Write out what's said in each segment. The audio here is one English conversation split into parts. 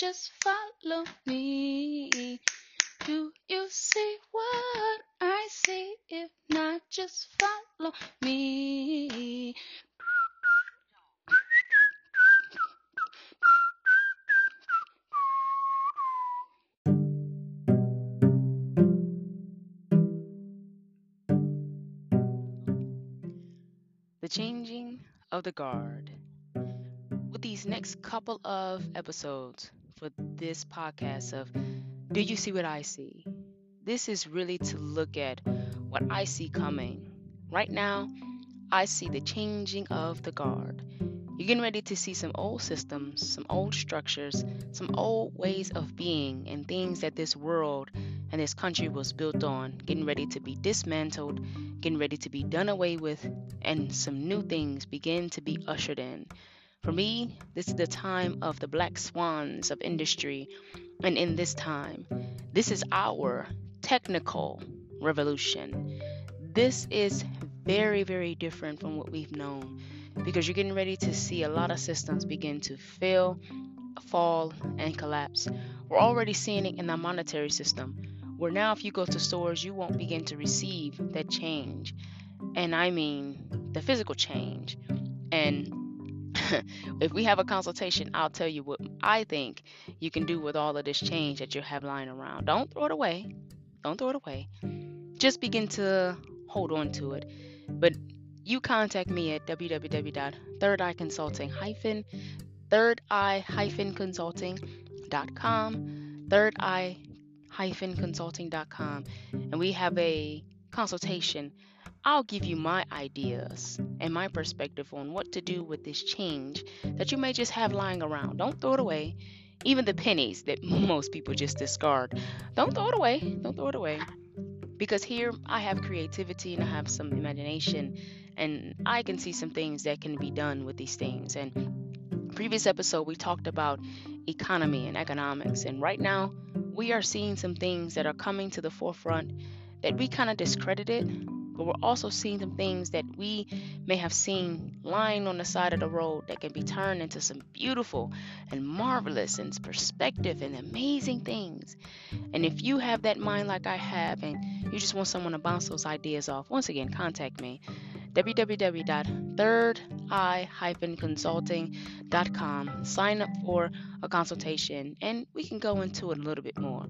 just follow me. Do you see what I see? If not, just follow me. The changing of the guard. With these next couple of episodes for this podcast of Do You See What I See? This is really to look at what I see coming. Right now, I see the changing of the guard. You're getting ready to see some old systems, some old structures, some old ways of being, and things that this world and this country was built on, getting ready to be dismantled, getting ready to be done away with, and some new things begin to be ushered in. For me, this is the time of the black swans of industry, and in this time, this is our technical revolution. This is very, very different from what we've known because you're getting ready to see a lot of systems begin to fail, fall, and collapse. We're already seeing it in the monetary system, where now if you go to stores, you won't begin to receive that change. And I mean the physical change. And if we have a consultation, I'll tell you what I think you can do with all of this change that you have lying around. Don't throw it away. Don't throw it away. Just begin to hold on to it. But you contact me at www.thirdeyeconsulting hyphen third eye hyphen consulting.com third eye hyphen consulting.com and we have a consultation I'll give you my ideas and my perspective on what to do with this change that you may just have lying around. Don't throw it away. Even the pennies that most people just discard. Don't throw it away. Don't throw it away. Because here I have creativity and I have some imagination and I can see some things that can be done with these things. And previous episode we talked about economy and economics and right now we are seeing some things that are coming to the forefront that we kind of discredited but we're also seeing some things that we may have seen lying on the side of the road that can be turned into some beautiful and marvelous and perspective and amazing things. And if you have that mind like I have and you just want someone to bounce those ideas off, once again, contact me www.thirdeye-consulting.com. Sign up for a consultation and we can go into it a little bit more.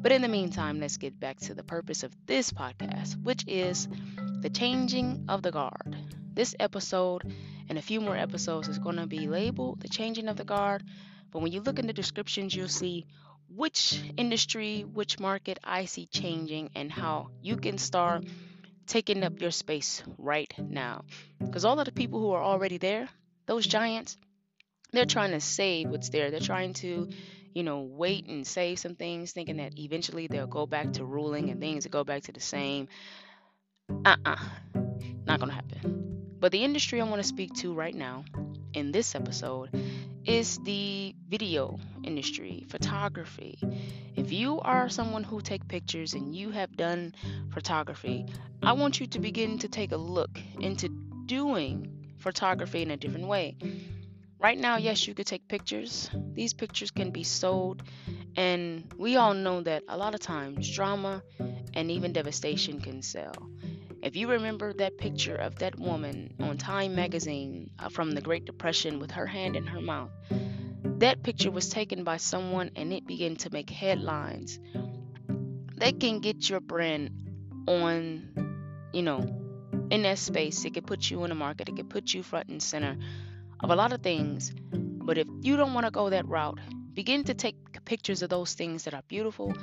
But in the meantime, let's get back to the purpose of this podcast, which is the changing of the guard. This episode and a few more episodes is going to be labeled the changing of the guard. But when you look in the descriptions, you'll see which industry, which market I see changing, and how you can start taking up your space right now. Because all of the people who are already there, those giants, they're trying to save what's there. They're trying to, you know, wait and save some things, thinking that eventually they'll go back to ruling and things will go back to the same. Uh uh-uh. uh. Not going to happen. But the industry I want to speak to right now in this episode is the video industry, photography. If you are someone who take pictures and you have done photography, I want you to begin to take a look into doing photography in a different way. Right now, yes, you could take pictures. These pictures can be sold, and we all know that a lot of times drama and even devastation can sell. If you remember that picture of that woman on Time magazine uh, from the Great Depression with her hand in her mouth, that picture was taken by someone and it began to make headlines. They can get your brand on, you know, in that space. It could put you in the market, it could put you front and center of a lot of things. But if you don't want to go that route, begin to take pictures of those things that are beautiful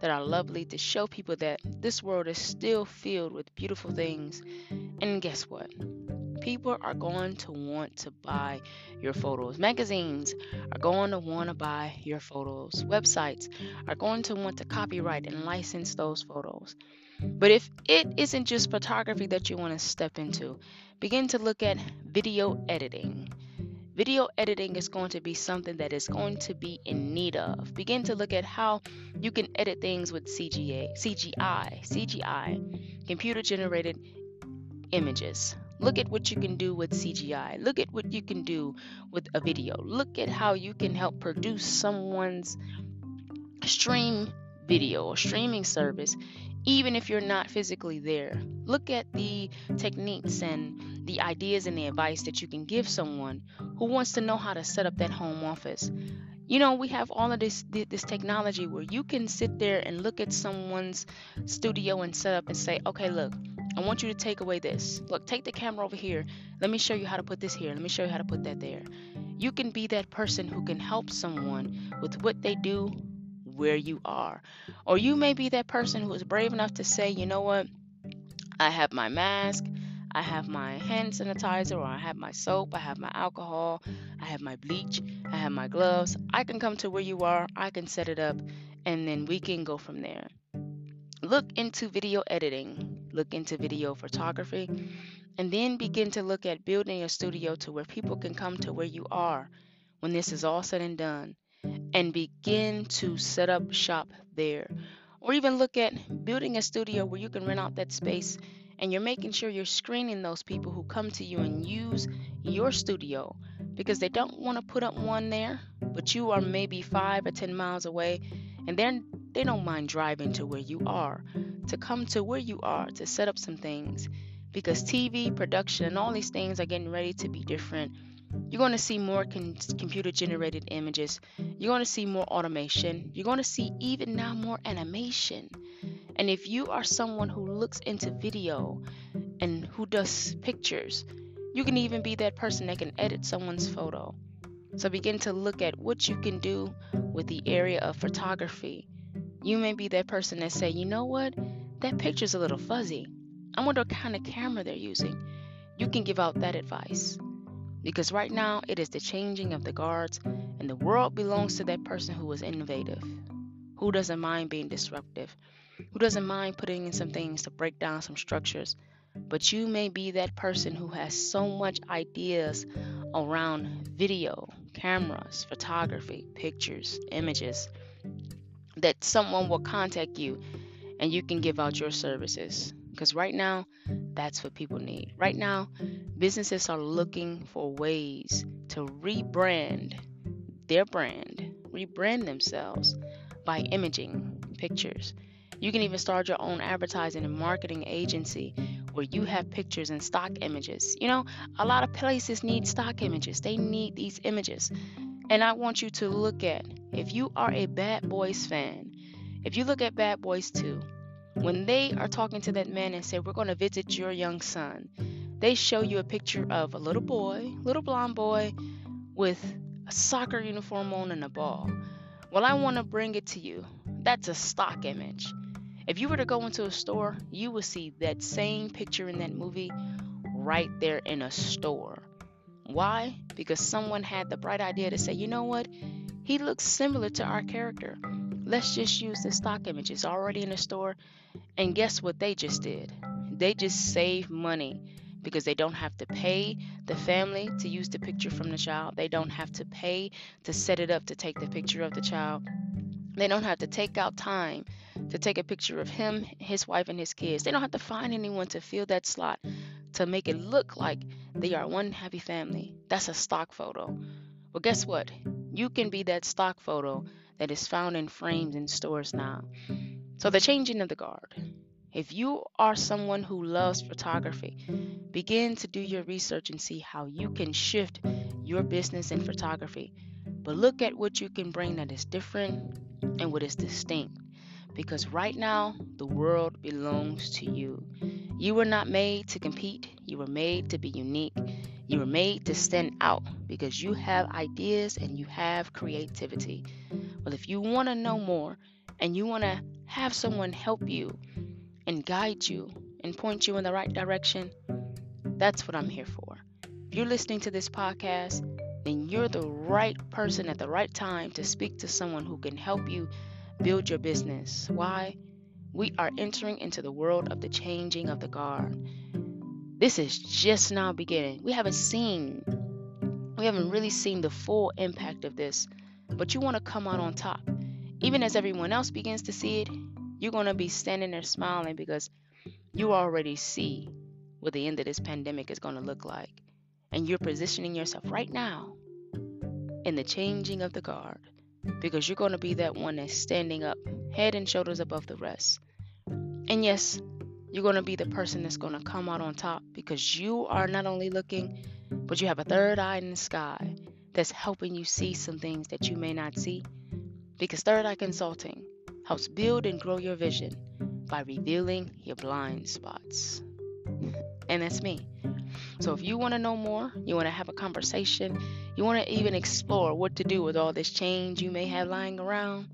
that are lovely to show people that this world is still filled with beautiful things. And guess what? People are going to want to buy your photos. Magazines are going to want to buy your photos. Websites are going to want to copyright and license those photos. But if it isn't just photography that you want to step into, begin to look at video editing. Video editing is mm-hmm. going to be something that is going to be in need of. Begin to look at how you can edit things with CGA, CGI, CGI, computer generated images. Look at what you can do with CGI. Look at what you can do with a video. Look at how you can help produce someone's stream video or streaming service even if you're not physically there. Look at the techniques and the ideas and the advice that you can give someone who wants to know how to set up that home office. You know, we have all of this this technology where you can sit there and look at someone's studio and set up and say, "Okay, look, I want you to take away this. Look, take the camera over here. Let me show you how to put this here. Let me show you how to put that there." You can be that person who can help someone with what they do where you mm-hmm. are. Or you may be that person who is brave enough to say, you know what? I have my mask, I have my hand sanitizer, or I have my soap, I have my alcohol, I have my bleach, I have my gloves. I can come to where you are, I can set it up, and then we can go from there. Look into video editing, look into video photography, and then begin to look at building a studio to where people can come to where you are when this is all said and done and begin to set up shop there. Or even look at building a studio where you can rent out that space and you're making sure you're screening those people who come to you and use your studio because they don't want to put up one there, but you are maybe five or ten miles away and then they don't mind driving to where you are to come to where you are to set up some things because TV production and all these things are getting ready to be different you're going to see more con- computer generated images. You're going to see more automation. You're going to see even now more animation. And if you are someone who looks into video and who does pictures, you can even be that person that can edit someone's photo. So begin to look at what you can do with the area of photography. You may be that person that say, you know what, that picture's a little fuzzy. I wonder what kind of camera they're using. You can give out that advice. Because right now it is the changing of the guards, and the world belongs to that person who is innovative, who doesn't mind being disruptive, who doesn't mind putting in some things to break down some structures. But you may be that person who has so much ideas around video, cameras, photography, pictures, images that someone will contact you and you can give out your services. Because right now, that's what people need. Right now, businesses are looking for ways to rebrand their brand, rebrand themselves by imaging pictures. You can even start your own advertising and marketing agency where you have pictures and stock images. You know, a lot of places need stock images, they need these images. And I want you to look at if you are a Bad Boys fan, if you look at Bad Boys 2, when they are talking to that man and say, We're going to visit your young son, they show you a picture of a little boy, little blonde boy, with a soccer uniform on and a ball. Well, I want to bring it to you. That's a stock image. If you were to go into a store, you would see that same picture in that movie right there in a store. Why? Because someone had the bright idea to say, you know what? He looks similar to our character. Let's just use the stock image. It's already in the store. And guess what they just did? They just saved money because they don't have to pay the family to use the picture from the child. They don't have to pay to set it up to take the picture of the child. They don't have to take out time to take a picture of him, his wife, and his kids. They don't have to find anyone to fill that slot to make it look like they are one happy family. That's a stock photo. Well, guess what? You can be that stock photo that is found in frames in stores now. So, the changing of the guard. If you are someone who loves photography, begin to do your research and see how you can shift your business in photography. But look at what you can bring that is different and what is distinct. Because right now, the world belongs to you. You were not made to compete, you were made to be unique. You were made to stand out because you have ideas and you have creativity. Well, if you want to know mm. more and you want to have someone help you and guide you and point you in the right direction, that's what I'm here for. If you're listening to this podcast, then you're the right person at the right time to speak to someone who can help you build your business. Why? We are entering into the world of the changing of the guard. This is just now beginning. We haven't seen We haven't really seen the full impact of this, but you want to come out on top. Even as everyone else begins to see it, you're going to be standing there smiling because you already see what the end of this pandemic is going to look like. And you're positioning yourself right now in the changing of the guard because you're going to be that one that's standing up head and shoulders above the rest. And yes, you're going to be the person that's going to come out on top because you are not only looking, but you have a third eye in the sky that's helping you see some things that you may not see. Because Third Eye Consulting helps build and grow your vision by revealing your blind spots. And that's me. So if you want to know more, you want to have a conversation, you want to even explore what to do with all this change you may have lying around,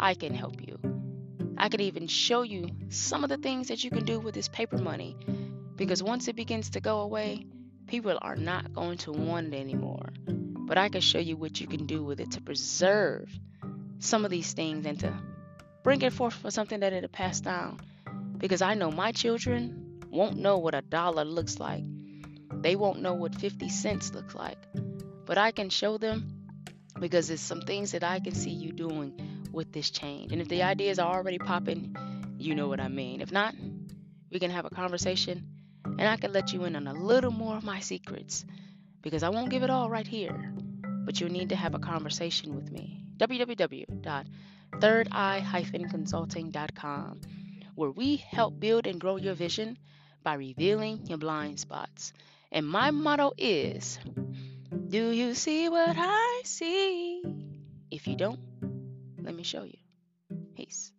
I can help you. I could even show you some of the things that you can do with this paper money because once it begins to go away, people are not going to want it anymore. But I can show you what you can do with it to preserve some of these things and to bring it forth for something that it'll pass down. Because I know my children won't know what a dollar looks like. They won't know what 50 cents looks like. But I can show them because it's some things that I can see you doing with this change. And if the ideas are already popping, you know what I mean. If not, we can have a conversation and I can let you in on a little more of my secrets because I won't give it all right here. But you'll need to have a conversation with me. www.thirdeye-consulting.com where we help build and grow your vision by revealing your blind spots. And my motto is Do you see what I see? If you don't, let me show you. Peace.